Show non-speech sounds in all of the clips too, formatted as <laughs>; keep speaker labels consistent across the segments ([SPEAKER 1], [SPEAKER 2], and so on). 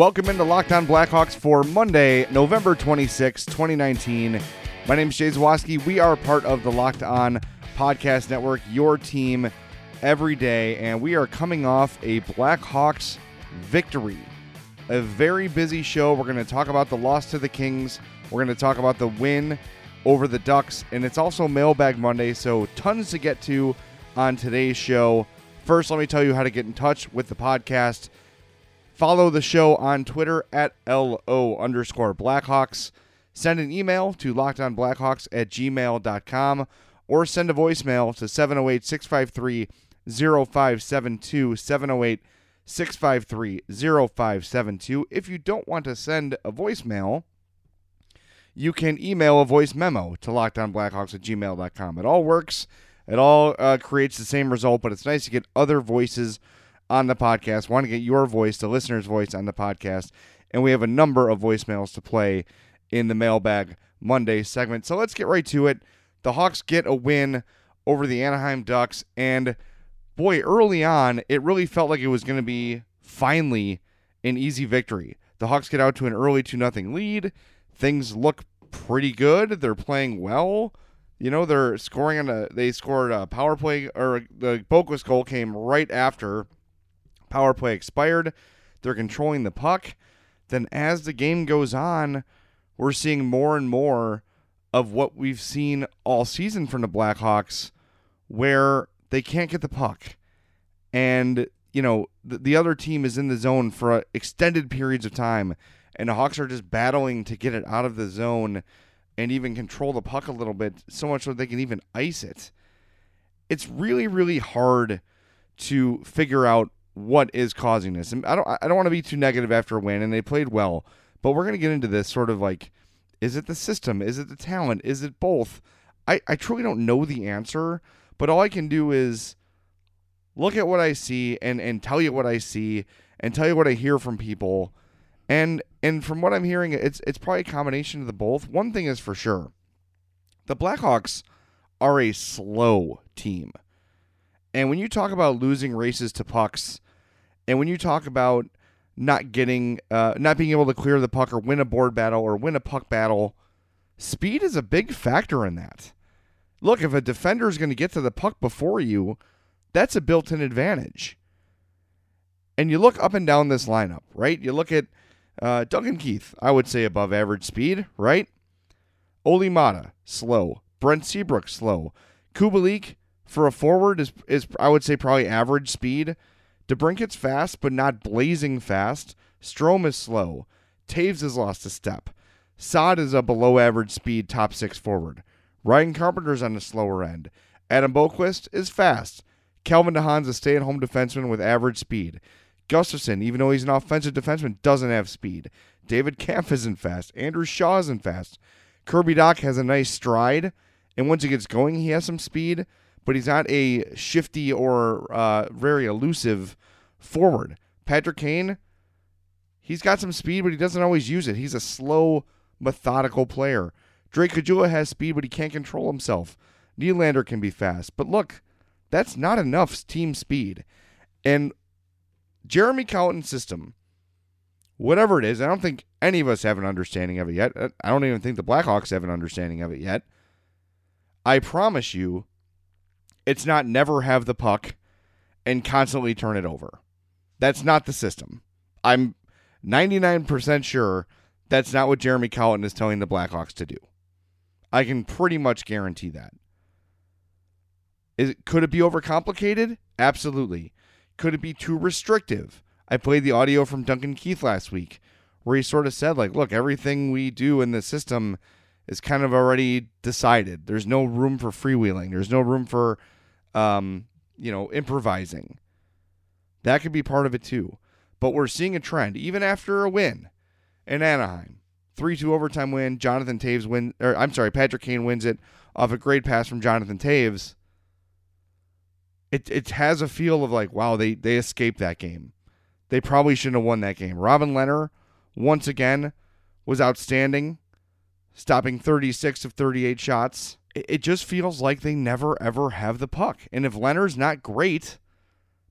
[SPEAKER 1] Welcome into Locked On Blackhawks for Monday, November 26, 2019. My name is Jay Zawaski. We are part of the Locked On Podcast Network, your team every day, and we are coming off a Blackhawks victory. A very busy show. We're going to talk about the loss to the Kings. We're going to talk about the win over the Ducks, and it's also Mailbag Monday, so tons to get to on today's show. First, let me tell you how to get in touch with the podcast. Follow the show on Twitter at LO underscore Blackhawks. Send an email to lockedonblackhawks at gmail.com or send a voicemail to 708 653 0572 708 653 0572. If you don't want to send a voicemail, you can email a voice memo to lockedonblackhawks at gmail.com. It all works. It all uh, creates the same result, but it's nice to get other voices on the podcast. Want to get your voice, the listener's voice on the podcast. And we have a number of voicemails to play in the mailbag Monday segment. So let's get right to it. The Hawks get a win over the Anaheim Ducks. And boy, early on, it really felt like it was going to be finally an easy victory. The Hawks get out to an early 2 0 lead. Things look pretty good. They're playing well. You know, they're scoring on a. They scored a power play, or the Boqvist goal came right after power play expired. They're controlling the puck. Then, as the game goes on, we're seeing more and more of what we've seen all season from the Blackhawks, where they can't get the puck. And, you know, the, the other team is in the zone for extended periods of time, and the Hawks are just battling to get it out of the zone and even control the puck a little bit, so much so they can even ice it. It's really, really hard to figure out what is causing this. And I don't I don't want to be too negative after a win and they played well, but we're going to get into this sort of like is it the system? Is it the talent? Is it both? I I truly don't know the answer, but all I can do is look at what I see and and tell you what I see and tell you what I hear from people. And and from what I'm hearing it's it's probably a combination of the both. One thing is for sure. The Blackhawks are a slow team. And when you talk about losing races to pucks, and when you talk about not getting, uh, not being able to clear the puck or win a board battle or win a puck battle, speed is a big factor in that. Look, if a defender is going to get to the puck before you, that's a built in advantage. And you look up and down this lineup, right? You look at uh, Duncan Keith, I would say above average speed, right? Olli Maatta, slow. Brent Seabrook, slow. Kubalik, for a forward is is I would say probably average speed. DeBrincat's fast, but not blazing fast. Strome is slow. Toews has lost a step. Saad is a below average speed top six forward. Ryan Carpenter's on the slower end. Adam Boqvist is fast. Calvin DeHaan's a stay at home defenseman with average speed. Gustafsson, even though he's an offensive defenseman, doesn't have speed. David Kampf <laughs> isn't fast. Andrew Shaw isn't fast. Kirby Dach has a nice stride, and once he gets going, he has some speed but he's not a shifty or uh, very elusive forward. Patrick Kane, he's got some speed, but he doesn't always use it. He's a slow, methodical player. Drake Caggiula has speed, but he can't control himself. Nylander can be fast, but look, that's not enough team speed. And Jeremy Colliton's system, whatever it is, I don't think any of us have an understanding of it yet. I don't even think the Blackhawks have an understanding of it yet. I promise you, it's not never have the puck and constantly turn it over. That's not the system. I'm 99% sure that's not what Jeremy Colliton is telling the Blackhawks to do. I can pretty much guarantee that. Is could it be overcomplicated? Absolutely. Could it be too restrictive? I played the audio from Duncan Keith last week where he sort of said like, look, everything we do in the system is kind of already decided. There's no room for freewheeling. There's no room for, um, you know, improvising. That could be part of it too. But we're seeing a trend, even after a win in Anaheim. 3 2 overtime win. Jonathan Toews win, or I'm sorry, Patrick Kane wins it off a great pass from Jonathan Toews. It, it has a feel of like, wow, they, they escaped that game. They probably shouldn't have won that game. Robin Lehner, once again, was outstanding stopping 36 of 38 shots. It just feels like they never ever have the puck. And if Lehner's not great,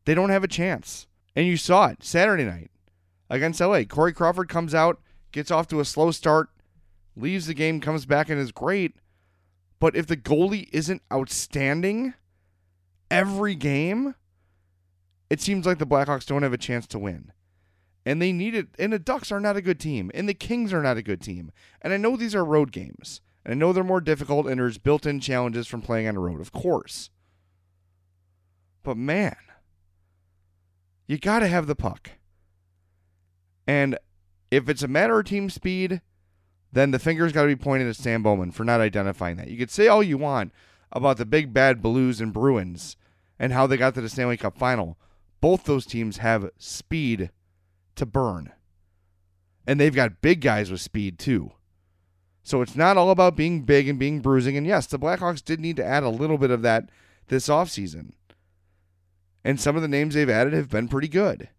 [SPEAKER 1] they don't have a chance. And you saw it Saturday night. against LA. Corey Crawford comes out, gets off to a slow start, leaves the game, comes back and is great. But if the goalie isn't outstanding every game, it seems like the Blackhawks don't have a chance to win. And they need it. And the Ducks are not a good team. And the Kings are not a good team. And I know these are road games. And I know they're more difficult and there's built in challenges from playing on the road, of course. But man, you got to have the puck. And if it's a matter of team speed, then the finger's got to be pointed at Stan Bowman for not identifying that. You could say all you want about the big bad Blues and Bruins and how they got to the Stanley Cup final. Both those teams have speed to burn. And they've got big guys with speed too. So it's not all about being big and being bruising. And yes, the Blackhawks did need to add a little bit of that this offseason. And some of the names they've added have been pretty good.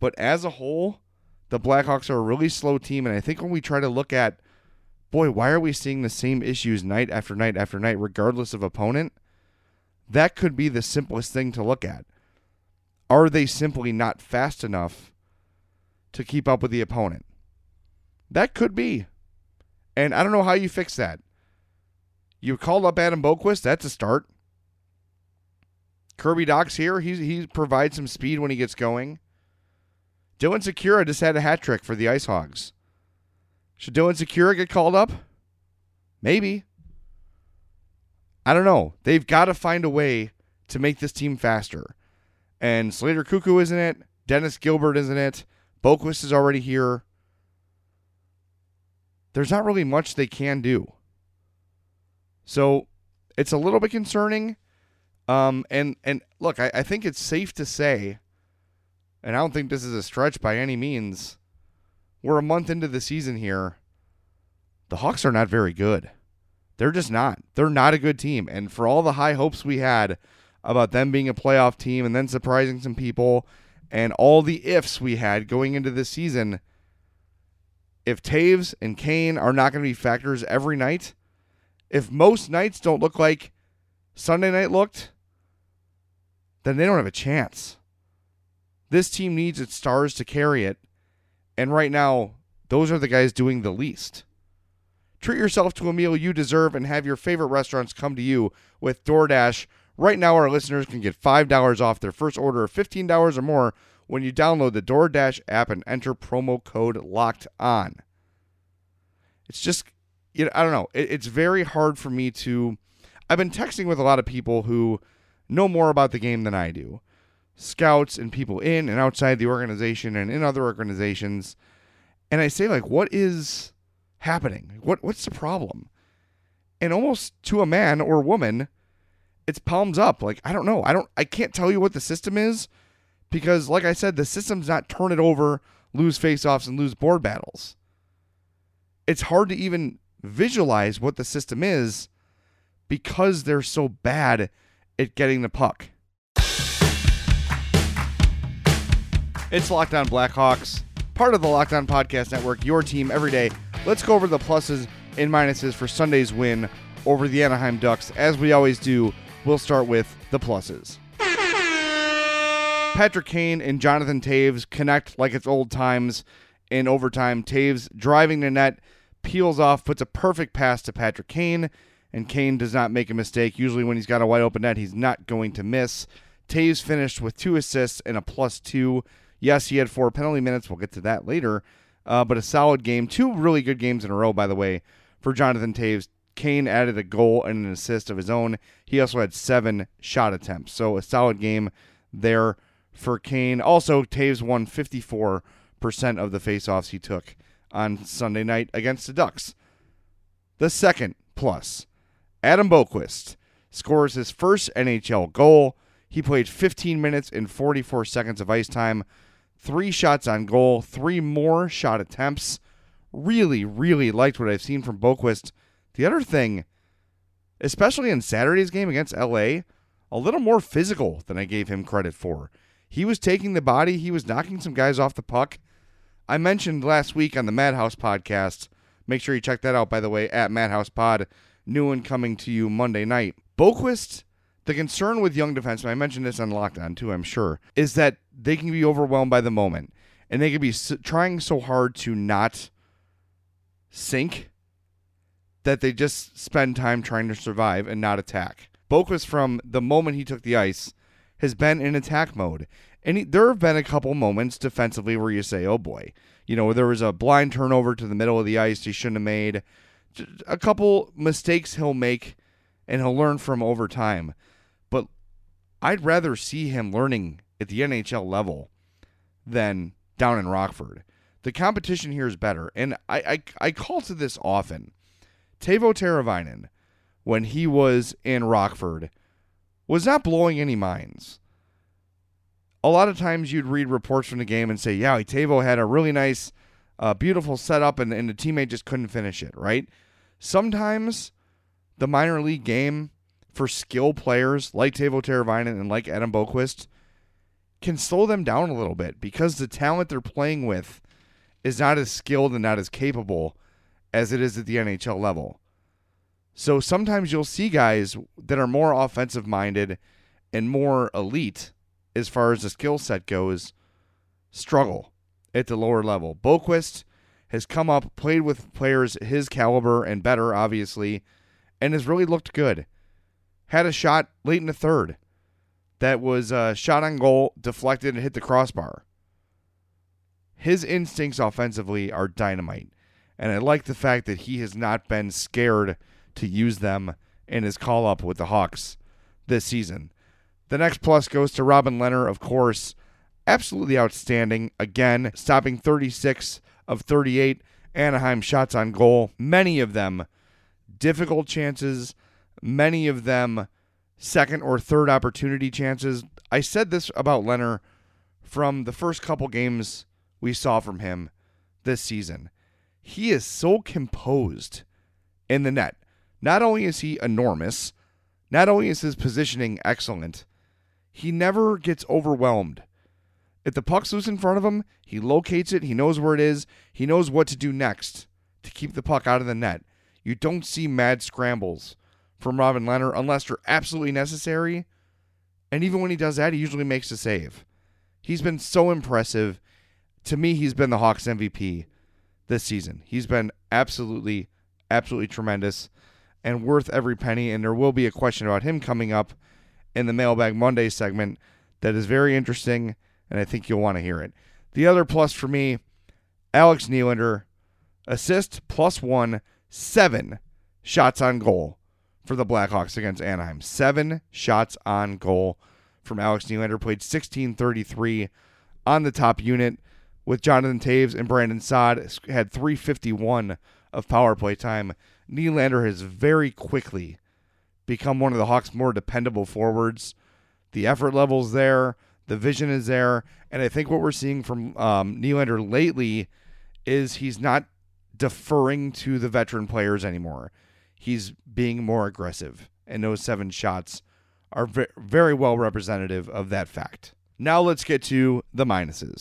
[SPEAKER 1] But as a whole, the Blackhawks are a really slow team. And I think when we try to look at, boy, why are we seeing the same issues night after night after night, regardless of opponent? That could be the simplest thing to look at. Are they simply not fast enough to keep up with the opponent? That could be. And I don't know how you fix that. You called up Adam Boqvist, that's a start. Kirby Dach's here. He he provides some speed when he gets going. Dylan Sikura just had a hat trick for the Ice Hogs. Should Dylan Sikura get called up? Maybe. I don't know. They've got to find a way to make this team faster. And Slater Koekkoek isn't it. Dennis Gilbert isn't it. Boqvist is already here. There's not really much they can do. So it's a little bit concerning. Um, and and look, I, I think it's safe to say, and I don't think this is a stretch by any means. We're a month into the season here. The Hawks are not very good. They're just not. They're not a good team. And for all the high hopes we had about them being a playoff team and then surprising some people and all the ifs we had going into this season, if Toews and Kane are not going to be factors every night, if most nights don't look like Sunday night looked, then they don't have a chance. This team needs its stars to carry it. And right now, those are the guys doing the least. Treat yourself to a meal you deserve and have your favorite restaurants come to you with DoorDash. Right now, our listeners can get $5 off their first order of $15 or more when you download the DoorDash app and enter promo code LOCKED ON. It's just, you know, I don't know. It, it's very hard for me to. I've been texting with a lot of people who know more about the game than I do scouts and people in and outside the organization and in other organizations. And I say, like, what is happening? What what's the problem? And almost to a man or woman, it's palms up. Like, I don't know. I don't I can't tell you what the system is because like I said, the system's not turn it over, lose face-offs and lose board battles. It's hard to even visualize what the system is because they're so bad at getting the puck. It's Locked On Blackhawks, part of the Locked On Podcast Network, your team every day. Let's go over the pluses and minuses for Sunday's win over the Anaheim Ducks. As we always do, we'll start with the pluses. Patrick Kane and Jonathan Toews connect like it's old times in overtime. Toews driving the net, peels off, puts a perfect pass to Patrick Kane, and Kane does not make a mistake. Usually, when he's got a wide open net, he's not going to miss. Toews finished with two assists and a plus two. Yes, he had four penalty minutes. We'll get to that later. Uh, but a solid game. Two really good games in a row, by the way, for Jonathan Toews. Kane added a goal and an assist of his own. He also had seven shot attempts. So a solid game there for Kane. Also, Toews won 54% of the faceoffs he took on Sunday night against the Ducks. The second plus, Adam Boqvist scores his first NHL goal. He played 15 minutes and 44 seconds of ice time three shots on goal, three more shot attempts. Really, really liked what I've seen from Boqvist. The other thing, especially in Saturday's game against LA, a little more physical than I gave him credit for. He was taking the body, he was knocking some guys off the puck. I mentioned last week on the Madhouse podcast. Make sure you check that out, by the way, at Madhouse Pod. New one coming to you Monday night. Boqvist, the concern with young defensemen, I mentioned this on Locked On too, I'm sure, is that they can be overwhelmed by the moment. and they can be trying so hard to not sink that they just spend time trying to survive and not attack. Boqvist, from the moment he took the ice, has been in attack mode. And he, there have been a couple moments defensively where you say, oh boy, you know, there was a blind turnover to the middle of the ice he shouldn't have made. A couple mistakes he'll make and he'll learn from over time. But I'd rather see him learning at the NHL level than down in Rockford. The competition here is better. And I, I, I call to this often. Teuvo Teravainen, when he was in Rockford, was not blowing any minds. A lot of times you'd read reports from the game and say, yeah, Teuvo had a really nice, uh, beautiful setup and, and the teammate just couldn't finish it, right? Sometimes the minor league game for skill players like Teuvo Teravainen and like Adam Boqvist can slow them down a little bit because the talent they're playing with is not as skilled and not as capable as it is at the NHL level. So sometimes you'll see guys that are more offensive minded and more elite as far as the skill set goes struggle at the lower level. Boqvist has come up, played with players his caliber and better, obviously, and has really looked good. Had a shot late in the third that was a shot on goal, deflected, and hit the crossbar. His instincts offensively are dynamite, and I like the fact that he has not been scared to use them in his call up with the Hawks this season. The next plus goes to Robin Lehner, of course. Absolutely outstanding. Again, stopping 36 of 38 Anaheim shots on goal. Many of them difficult chances, many of them second or third opportunity chances. I said this about Lehner from the first couple games we saw from him this season. He is so composed in the net. Not only is he enormous, not only is his positioning excellent, he never gets overwhelmed. If the puck's loose in front of him, he locates it, he knows where it is, he knows what to do next to keep the puck out of the net. You don't see mad scrambles from Robin Lehner unless they're absolutely necessary. And even when he does that, he usually makes a save. He's been so impressive. To me, he's been the Hawks MVP this season. He's been absolutely, absolutely tremendous and worth every penny. And there will be a question about him coming up in the Mailbag Monday segment that is very interesting, and I think you'll want to hear it. The other plus for me, Alex Nylander, assist plus one, seven shots on goal for the Blackhawks against Anaheim. Seven shots on goal from Alex Nylander. Played 1633 on the top unit with Jonathan Toews and Brandon Saad. Had 351 of power play time. Nylander has very quickly become one of the Hawks' more dependable forwards. The effort level's there, the vision is there, and I think what we're seeing from um, Nylander lately is he's not deferring to the veteran players anymore. He's being more aggressive, and those seven shots are very well representative of that fact. Now let's get to the minuses.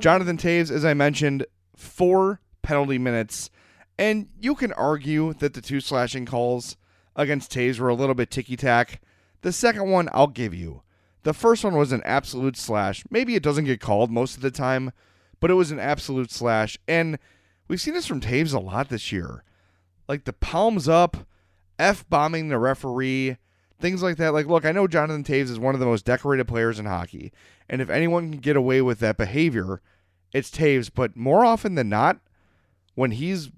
[SPEAKER 1] Jonathan Toews, as I mentioned, four penalty minutes, and you can argue that the two slashing calls against Toews were a little bit ticky tack. The second one, I'll give you. The first one was an absolute slash. Maybe it doesn't get called most of the time, but it was an absolute slash. And we've seen this from Toews a lot this year. Like the palms up, F bombing the referee, things like that. Like, look, I know Jonathan Toews is one of the most decorated players in hockey. And if anyone can get away with that behavior, it's Toews. But more often than not, when he's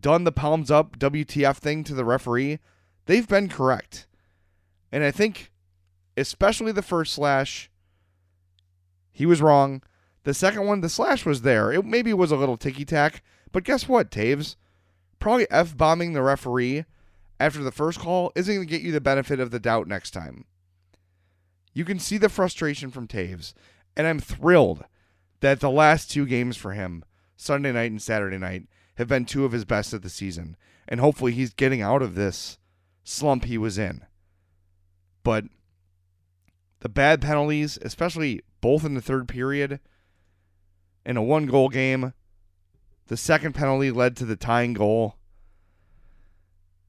[SPEAKER 1] done the palms up WTF thing to the referee, they've been correct. And I think, especially the first slash, he was wrong. The second one, the slash was there. It maybe was a little ticky tack, but guess what, Toews? Probably F bombing the referee after the first call isn't going to get you the benefit of the doubt next time. You can see the frustration from Toews, and I'm thrilled that the last two games for him, Sunday night and Saturday night, have been two of his best of the season. And hopefully he's getting out of this slump he was in. But the bad penalties, especially both in the third period, in a one goal game, the second penalty led to the tying goal.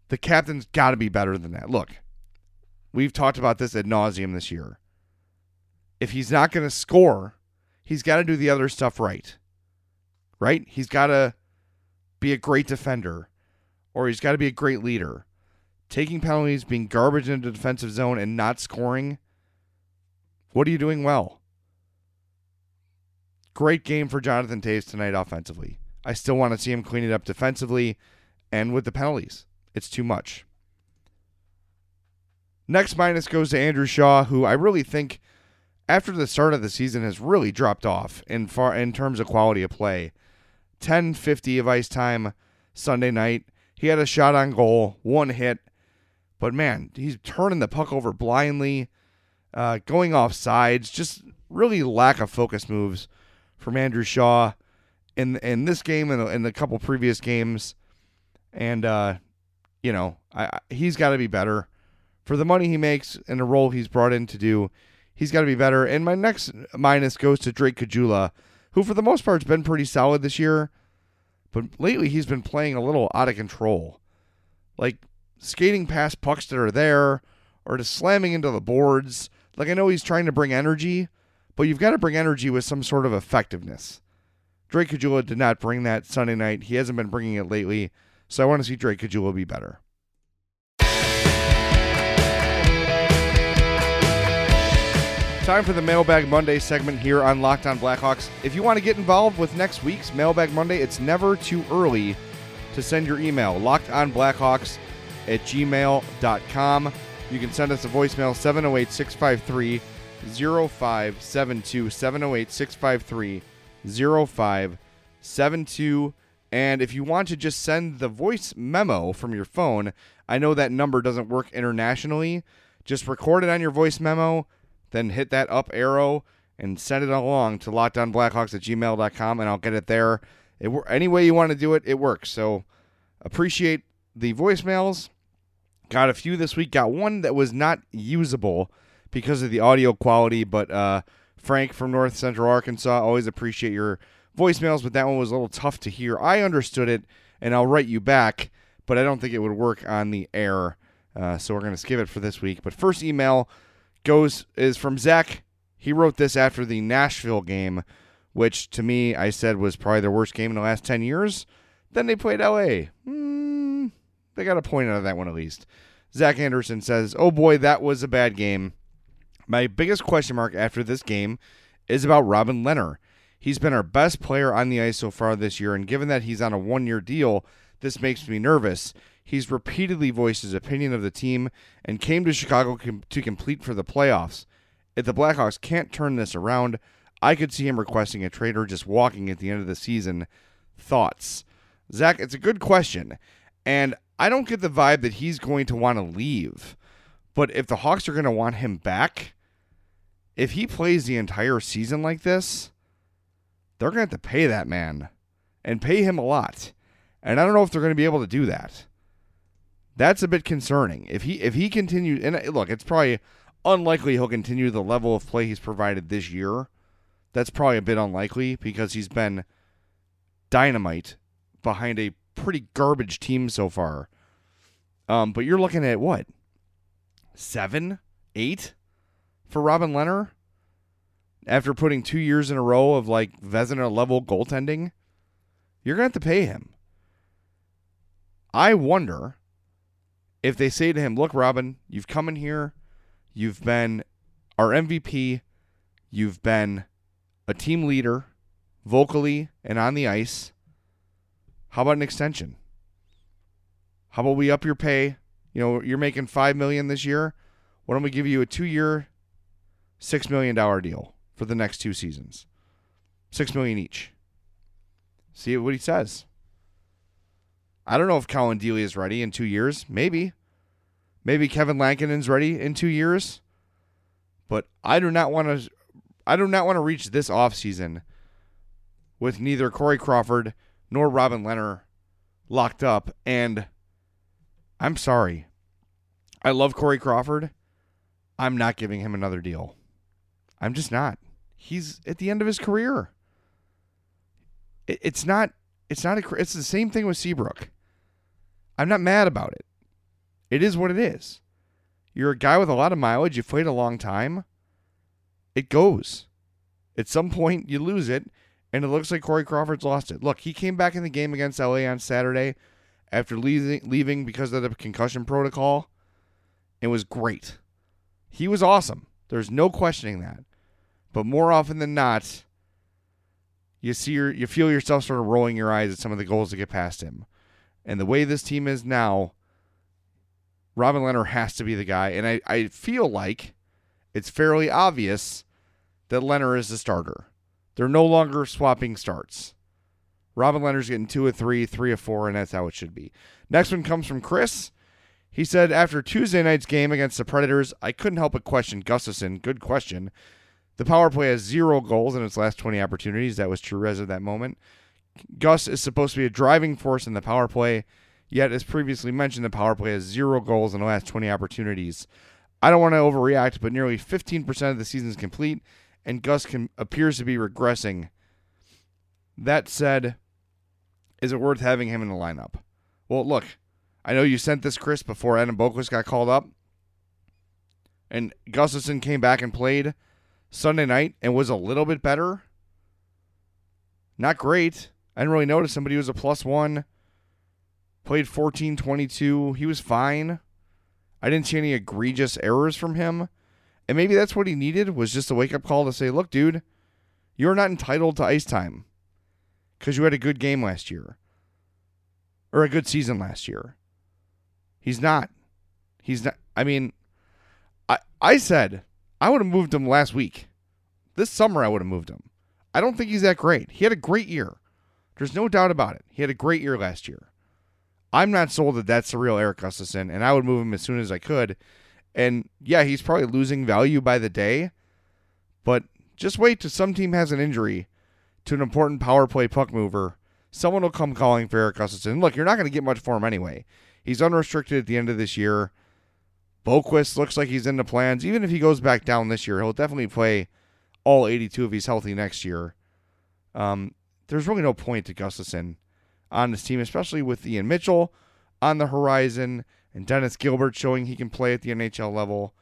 [SPEAKER 1] The captain's got to be better than that. Look, we've talked about this ad nauseum this year. if he's not going to score, he's got to do the other stuff right. Right? He's got to be a great defender or he's got to be a great leader. Taking penalties, being garbage in the defensive zone, and not scoring. What are you doing well? Great game for Jonathan Toews tonight offensively. I still want to see him clean it up defensively and with the penalties. It's too much. Next minus goes to Andrew Shaw, who I really think after the start of the season has really dropped off in far in terms of quality of play. 1050 of ice time Sunday night. He had a shot on goal, one hit, but man, he's turning the puck over blindly, uh, going off sides, just really lack of focus moves from Andrew Shaw in in this game and in, a couple previous games, and uh, you know I, he's got to be better for the money he makes and the role he's brought in to do. He's got to be better. And my next minus goes to Drake Caggiula, who for the most part has been pretty solid this year. But lately, he's been playing a little out of control. Like skating past pucks that are there or just slamming into the boards. Like, I know he's trying to bring energy, but you've got to bring energy with some sort of effectiveness. Drake Caggiula did not bring that Sunday night. He hasn't been bringing it lately. So I want to see Drake Caggiula be better. Time for the Mailbag Monday segment here on Locked On Blackhawks. If you want to get involved with next week's Mailbag Monday, it's never too early to send your email. LockedOnBlackhawks at gmail.com. You can send us a voicemail 708 653 0572. 708 653 0572. And if you want to just send the voice memo from your phone, I know that number doesn't work internationally. Just record it on your voice memo then hit that up arrow and send it along to lockedonblackhawks at gmail.com and I'll get it there. It, any way you want to do it, it works. So appreciate the voicemails. Got a few this week. Got one that was not usable because of the audio quality, but uh, Frank from North Central Arkansas, always appreciate your voicemails, but that one was a little tough to hear. I understood it, and I'll write you back, but I don't think it would work on the air. Uh, so we're going to skip it for this week. But first email goes is from Zach. He wrote this after the Nashville game, which to me I said was probably their worst game in the last ten years. Then they played LA. Mm, they got a point out of that one at least. Zach Anderson says, "Oh boy, that was a bad game." My biggest question mark after this game is about Robin Lehner. He's been our best player on the ice so far this year, and given that he's on a one year deal, this makes me nervous. He's repeatedly voiced his opinion of the team and came to Chicago com- to complete for the playoffs. If the Blackhawks can't turn this around, I could see him requesting a trade or just walking at the end of the season. Thoughts? Zach, it's a good question. And I don't get the vibe that he's going to want to leave. But if the Hawks are going to want him back, if he plays the entire season like this, they're going to have to pay that man and pay him a lot. And I don't know if they're going to be able to do that. That's a bit concerning. If he if he continues, and uh, look, it's probably unlikely he'll continue the level of play he's provided this year. That's probably a bit unlikely because he's been dynamite behind a pretty garbage team so far. Um, but you're looking at what seven, eight for Robin Lehner after putting two years in a row of like Vezina level goaltending. You're gonna have to pay him. I wonder if they say to him, "Look, Robin, you've come in here, you've been our MVP, you've been a team leader, vocally and on the ice. How about an extension? How about we up your pay? You know, you're making five million this year. Why don't we give you a two-year, six million dollar deal for the next two seasons? Six million each. See what he says." I don't know if Collin Delia is ready in two years. Maybe. Maybe Kevin Lankinen's ready in two years. But I do not want to I do not want to reach this offseason with neither Corey Crawford nor Robin Lehner locked up. And I'm sorry. I love Corey Crawford. I'm not giving him another deal. I'm just not. He's at the end of his career. it's not. It's not a. It's the same thing with Seabrook. I'm not mad about it. It is what it is. You're a guy with a lot of mileage. You've played a long time. it goes. At some point, you lose it, and it looks like Corey Crawford's lost it. Look, he came back in the game against LA on Saturday after leaving, leaving because of the concussion protocol. It was great. He was awesome. There's no questioning that. But more often than not, you see your, you feel yourself sort of rolling your eyes at some of the goals that get past him. And the way this team is now, Robin Lehner has to be the guy. And I, I feel like it's fairly obvious that Lehner is the starter. They're no longer swapping starts. Robin Lehner's getting two of three, three of four, and that's how it should be. Next one comes from Chris. He said, after Tuesday night's game against the Predators, I couldn't help but question Gustafsson. Good question. The power play has zero goals in its last 20 opportunities. That was true as of that moment. Gus is supposed to be a driving force in the power play, yet, as previously mentioned, the power play has zero goals in the last 20 opportunities. I don't want to overreact, but nearly 15% of the season is complete, and Gus can, appears to be regressing. That said, is it worth having him in the lineup? Well, look, I know you sent this, Chris, before Adam Boqvist got called up, and Gustafsson came back and played Sunday night and was a little bit better. Not great. I didn't really notice somebody who was a plus one. Played 14 22. He was fine. I didn't see any egregious errors from him. And maybe that's what he needed was just a wake up call to say, look, dude, you're not entitled to ice time because you had a good game last year or a good season last year. He's not. He's not. I mean, I, I said I would have moved him last week. This summer, I would have moved him. I don't think he's that great. He had a great year. There's no doubt about it. He had a great year last year. I'm not sold that that's the real Erik Gustafsson, and I would move him as soon as I could. And yeah, he's probably losing value by the day, but just wait till some team has an injury to an important power play puck mover. Someone will come calling for Erik Gustafsson. Look, you're not going to get much for him anyway. He's unrestricted at the end of this year. Boqvist looks like he's into plans. Even if he goes back down this year, he'll definitely play all 82 if he's healthy next year. Um, there's really no point to Gustafsson on this team, especially with Ian Mitchell on the horizon and Dennis Gilbert showing he can play at the NHL level.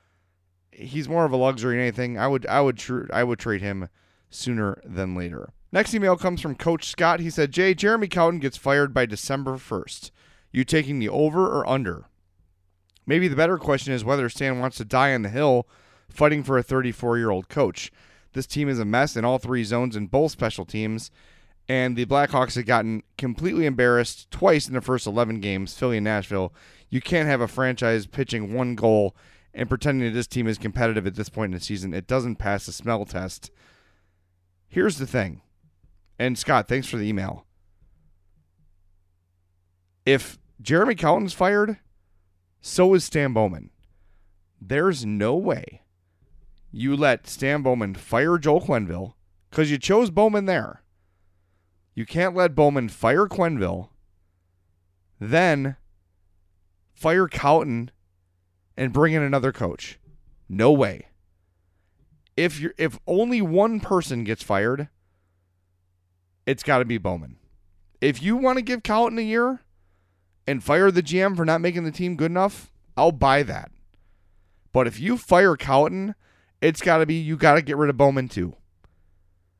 [SPEAKER 1] He's more of a luxury than anything. I would I would tr- I would trade him sooner than later. Next email comes from Coach Scott. He said, "Jay, Jeremy Colliton gets fired by December 1st. You taking the over or under?" Maybe the better question is whether Stan wants to die on the hill fighting for a 34-year-old coach. This team is a mess in all three zones and both special teams and the Blackhawks had gotten completely embarrassed twice in the first 11 games, Philly and Nashville. You can't have a franchise pitching one goal and pretending that this team is competitive at this point in the season. It doesn't pass the smell test. Here's the thing, and Scott, thanks for the email. If Jeremy Colliton's fired, so is Stan Bowman. There's no way you let Stan Bowman fire Joel Quenneville because you chose Bowman there you can't let Bowman fire Quenneville, then fire Colliton and bring in another coach. No way. If you if only one person gets fired, it's got to be Bowman. If you want to give Colliton a year and fire the GM for not making the team good enough, I'll buy that. But if you fire Colliton, it's got to be you got to get rid of Bowman too.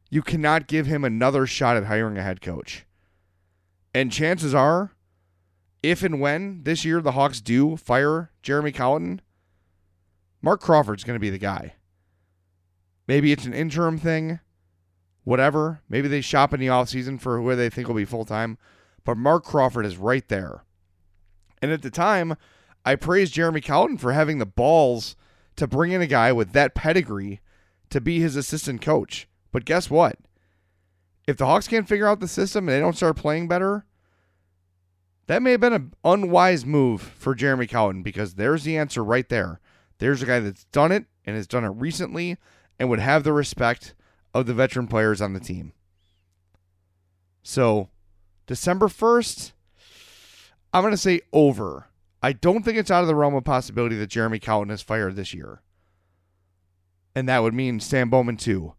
[SPEAKER 1] You cannot give him another shot at hiring a head coach. And chances are, if and when this year the Hawks do fire Jeremy Colliton, Marc Crawford's going to be the guy. Maybe it's an interim thing, whatever. Maybe they shop in the offseason for who they think will be full time. But Marc Crawford is right there. And at the time, I praised Jeremy Colliton for having the balls to bring in a guy with that pedigree to be his assistant coach. But guess what? If the Hawks can't figure out the system and they don't start playing better, that may have been an unwise move for Jeremy Colliton because there's the answer right there. There's a guy that's done it and has done it recently and would have the respect of the veteran players on the team. So, December 1st, I'm going to say over. I don't think it's out of the realm of possibility that Jeremy Colliton is fired this year. And that would mean Stan Bowman too.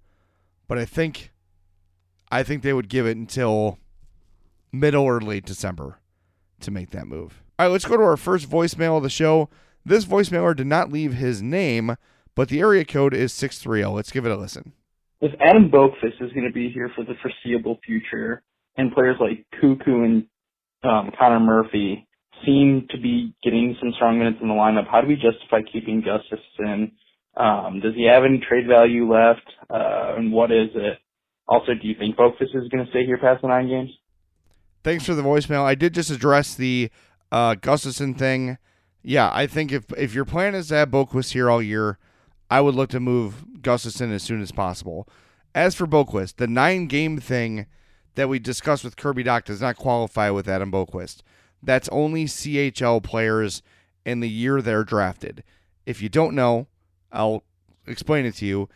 [SPEAKER 1] But I think I think they would give it until middle or late December to make that move. All right, let's go to our first voicemail of the show. This voicemailer did not leave his name, but the area code is 630. Let's give it a listen.
[SPEAKER 2] If Adam Boqvist is going to be here for the foreseeable future, and players like Koekkoek and um, Connor Murphy seem to be getting some strong minutes in the lineup, how do we justify keeping Gustafsson? Um, does he have any trade value left? Uh, and what is it? Also, do you think Boqvist is going to stay here past the nine games?
[SPEAKER 1] Thanks for the voicemail. I did just address the uh, Gustafsson thing. Yeah, I think if if your plan is to have Boqvist here all year, I would look to move Gustafsson as soon as possible. As for Boqvist, the nine game thing that we discussed with Kirby Dach does not qualify with Adam Boqvist. That's only CHL players in the year they're drafted. If you don't know, I'll explain it to you.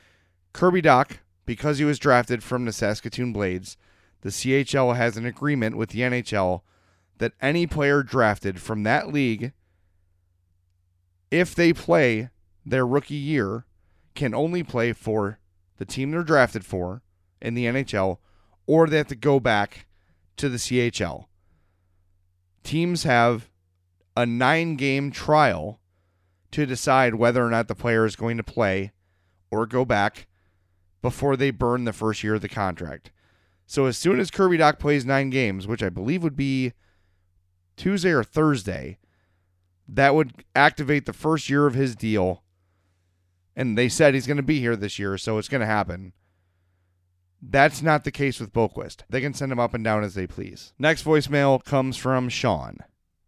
[SPEAKER 1] Kirby Dach, because he was drafted from the Saskatoon Blades, the CHL has an agreement with the NHL that any player drafted from that league, if they play their rookie year, can only play for the team they're drafted for in the NHL, or they have to go back to the CHL. Teams have a nine game trial to decide whether or not the player is going to play or go back before they burn the first year of the contract. So as soon as Kirby Dach plays nine games, which I believe would be Tuesday or Thursday, that would activate the first year of his deal. And they said he's going to be here this year, so it's going to happen. That's not the case with Boqvist. They can send him up and down as they please. Next voicemail comes from Sean.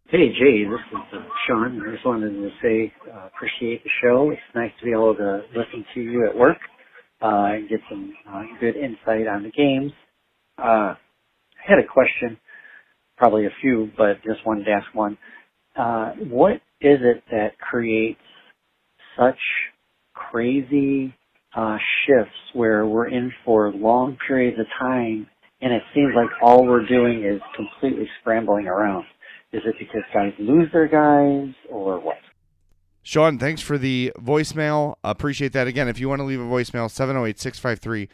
[SPEAKER 3] Hey, Jay, this is uh, Sean. I just wanted to say uh, appreciate the show. It's nice to be able to listen to you at work uh, and get some uh, good insight on the games. Uh, I had a question, probably a few, but just wanted to ask one. Uh, what is it that creates such crazy uh, shifts where we're in for long periods of time and it seems like all we're doing is completely scrambling around? Is it because guys lose their guys or what?
[SPEAKER 1] Sean, thanks for the voicemail. Appreciate that. Again, if you want to leave a voicemail, 708 653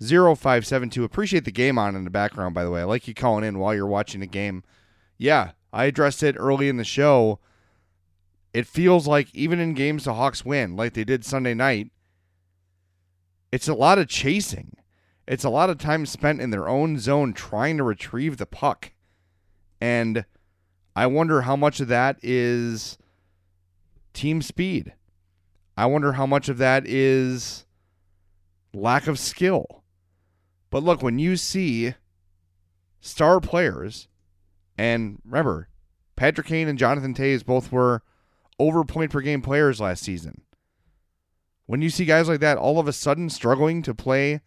[SPEAKER 1] 0572. Appreciate the game on in the background, by the way. I like you calling in while you're watching the game. Yeah, I addressed it early in the show. It feels like even in games the Hawks win, like they did Sunday night, it's a lot of chasing. It's a lot of time spent in their own zone trying to retrieve the puck. And I wonder how much of that is team speed. I wonder how much of that is lack of skill. But look, when you see star players, and remember, Patrick Kane and Jonathan Toews both were over point per game players last season. When you see guys like that all of a sudden struggling to play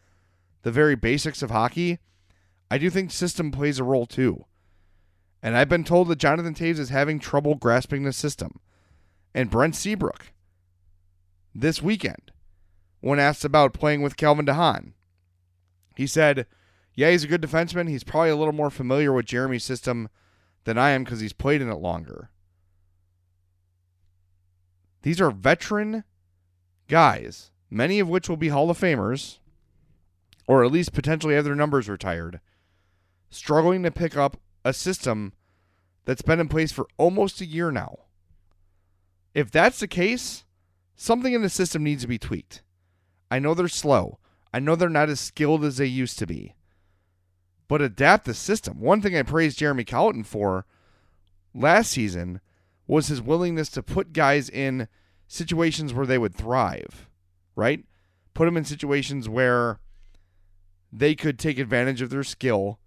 [SPEAKER 1] the very basics of hockey, I do think system plays a role too. And I've been told that Jonathan Toews is having trouble grasping the system. And Brent Seabrook, this weekend, when asked about playing with Calvin DeHaan, he said, Yeah, he's a good defenseman. He's probably a little more familiar with Jeremy's system than I am because he's played in it longer. These are veteran guys, many of which will be Hall of Famers, or at least potentially have their numbers retired, struggling to pick up a system that's been in place for almost a year now. If that's the case, something in the system needs to be tweaked. I know they're slow. I know they're not as skilled as they used to be. But adapt the system. One thing I praised Jeremy Colliton for last season was his willingness to put guys in situations where they would thrive, right? Put them in situations where they could take advantage of their skill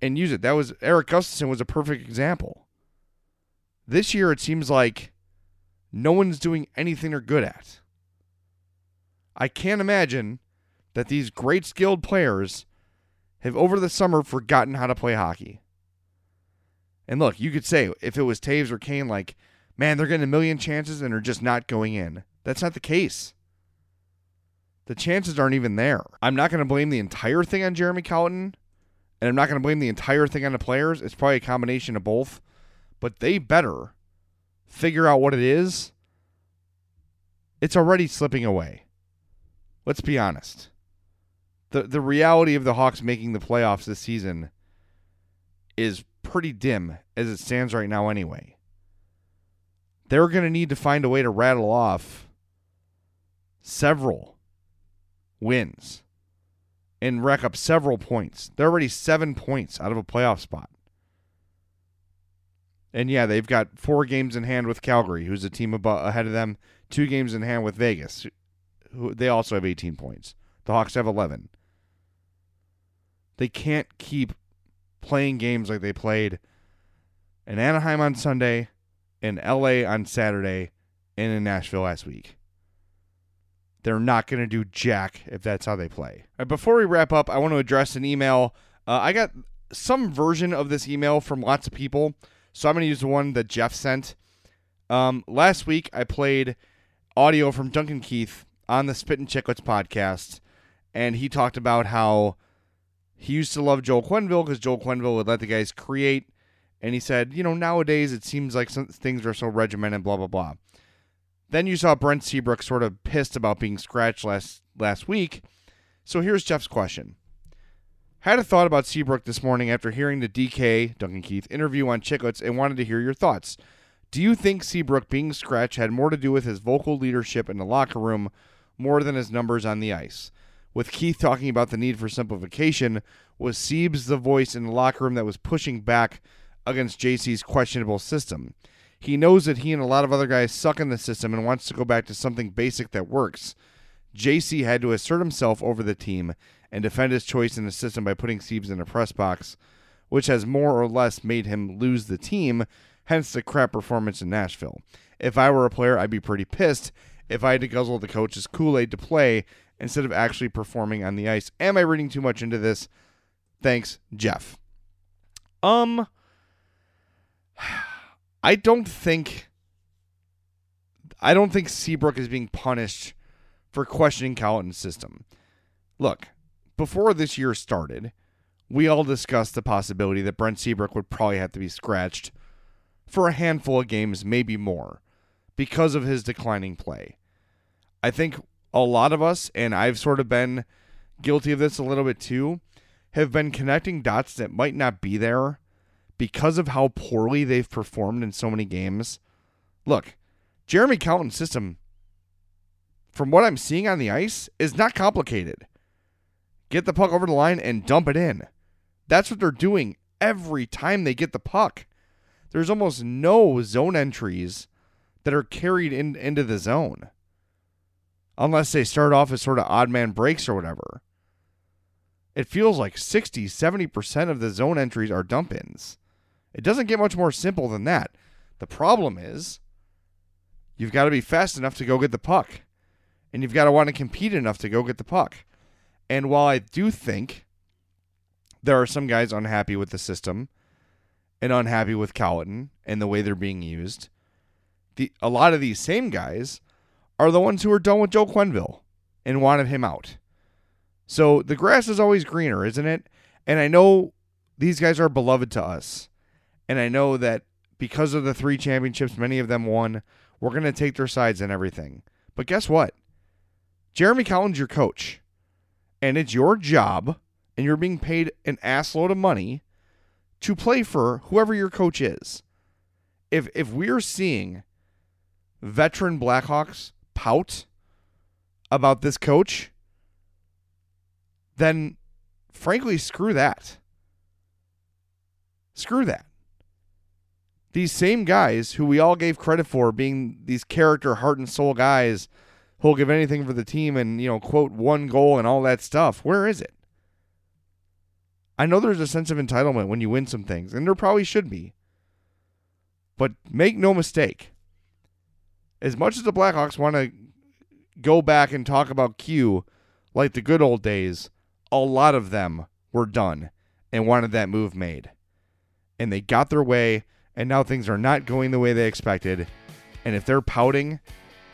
[SPEAKER 1] and use it. That was Erik Gustafsson was a perfect example. This year it seems like no one's doing anything they're good at. I can't imagine that these great skilled players have over the summer forgotten how to play hockey. And look, you could say if it was Toews or Kane, like, man, they're getting a million chances and are just not going in. That's not the case. The chances aren't even there. I'm not going to blame the entire thing on Jeremy Colliton and I'm not going to blame the entire thing on the players. It's probably a combination of both. But they better figure out what it is. It's already slipping away. Let's be honest. The the reality of the Hawks making the playoffs this season is pretty dim as it stands right now anyway. They're going to need to find a way to rattle off several wins and rack up several points. They're already seven points out of a playoff spot. And yeah, they've got four games in hand with Calgary, who's a team above, ahead of them, two games in hand with Vegas, who they also have 18 points. The Hawks have 11. They can't keep playing games like they played in Anaheim on Sunday, in LA on Saturday, and in Nashville last week. They're not going to do jack if that's how they play. Right, before we wrap up, I want to address an email. Uh, I got some version of this email from lots of people, so I'm going to use the one that Jeff sent. Um, last week, I played audio from Duncan Keith on the Spit and Chicklets podcast, and he talked about how he used to love Joel Quenneville because Joel Quenneville would let the guys create. And he said, you know, nowadays it seems like some things are so regimented, blah, blah, blah. Then you saw Brent Seabrook sort of pissed about being scratched last last week. So here's Jeff's question. Had a thought about Seabrook this morning after hearing the DK, Duncan Keith, interview on Chicklets and wanted to hear your thoughts. Do you think Seabrook being scratched had more to do with his vocal leadership in the locker room more than his numbers on the ice? With Keith talking about the need for simplification, was Siebes the voice in the locker room that was pushing back against JC's questionable system? He knows that he and a lot of other guys suck in the system and wants to go back to something basic that works. JC had to assert himself over the team and defend his choice in the system by putting Siebes in a press box, which has more or less made him lose the team, hence the crap performance in Nashville. If I were a player, I'd be pretty pissed if I had to guzzle the coach's Kool Aid to play instead of actually performing on the ice. Am I reading too much into this? Thanks, Jeff. Um, I don't think I don't think Seabrook is being punished for questioning Colliton's system. Look, before this year started, we all discussed the possibility that Brent Seabrook would probably have to be scratched for a handful of games, maybe more, because of his declining play. I think a lot of us, and I've sort of been guilty of this a little bit too, have been connecting dots that might not be there because of how poorly they've performed in so many games. Look, Jeremy Colliton's system, from what I'm seeing on the ice, is not complicated. Get the puck over the line and dump it in. That's what they're doing every time they get the puck. There's almost no zone entries that are carried in, into the zone. Unless they start off as sort of odd man breaks or whatever. It feels like 60, 70% of the zone entries are dump ins. It doesn't get much more simple than that. The problem is you've got to be fast enough to go get the puck. And you've got to want to compete enough to go get the puck. And while I do think there are some guys unhappy with the system and unhappy with Colliton and the way they're being used, the a lot of these same guys are the ones who are done with Joe Quenneville and wanted him out. So the grass is always greener, isn't it? And I know these guys are beloved to us. And I know that because of the three championships many of them won, we're going to take their sides and everything. But guess what? Jeremy Colliton's your coach. And it's your job, and you're being paid an assload of money to play for whoever your coach is. If if we're seeing veteran Blackhawks pout about this coach, then frankly, screw that. Screw that these same guys who we all gave credit for being these character, heart and soul guys who'll give anything for the team and, you know, quote, one goal and all that stuff, where is it? I know there's a sense of entitlement when you win some things, and there probably should be. But make no mistake, as much as the Blackhawks want to go back and talk about Q like the good old days, a lot of them were done and wanted that move made. And they got their way and now things are not going the way they expected. And if they're pouting,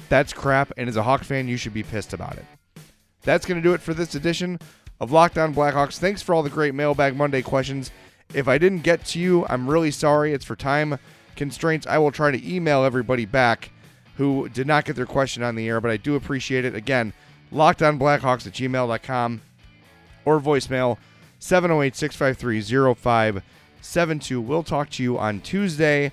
[SPEAKER 1] that's crap. And as a Hawk fan, you should be pissed about it. That's going to do it for this edition of Locked On Blackhawks. Thanks for all the great Mailbag Monday questions. If I didn't get to you, I'm really sorry. It's for time constraints. I will try to email everybody back who did not get their question on the air, but I do appreciate it. Again, lockedonblackhawks at gmail.com or voicemail 708 653 7 2. We'll talk to you on Tuesday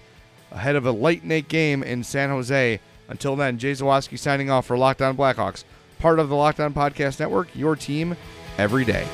[SPEAKER 1] ahead of a late night game in San Jose. Until then, Jay Zawaski signing off for Locked On Blackhawks part of the Locked On Podcast Network, your team every day.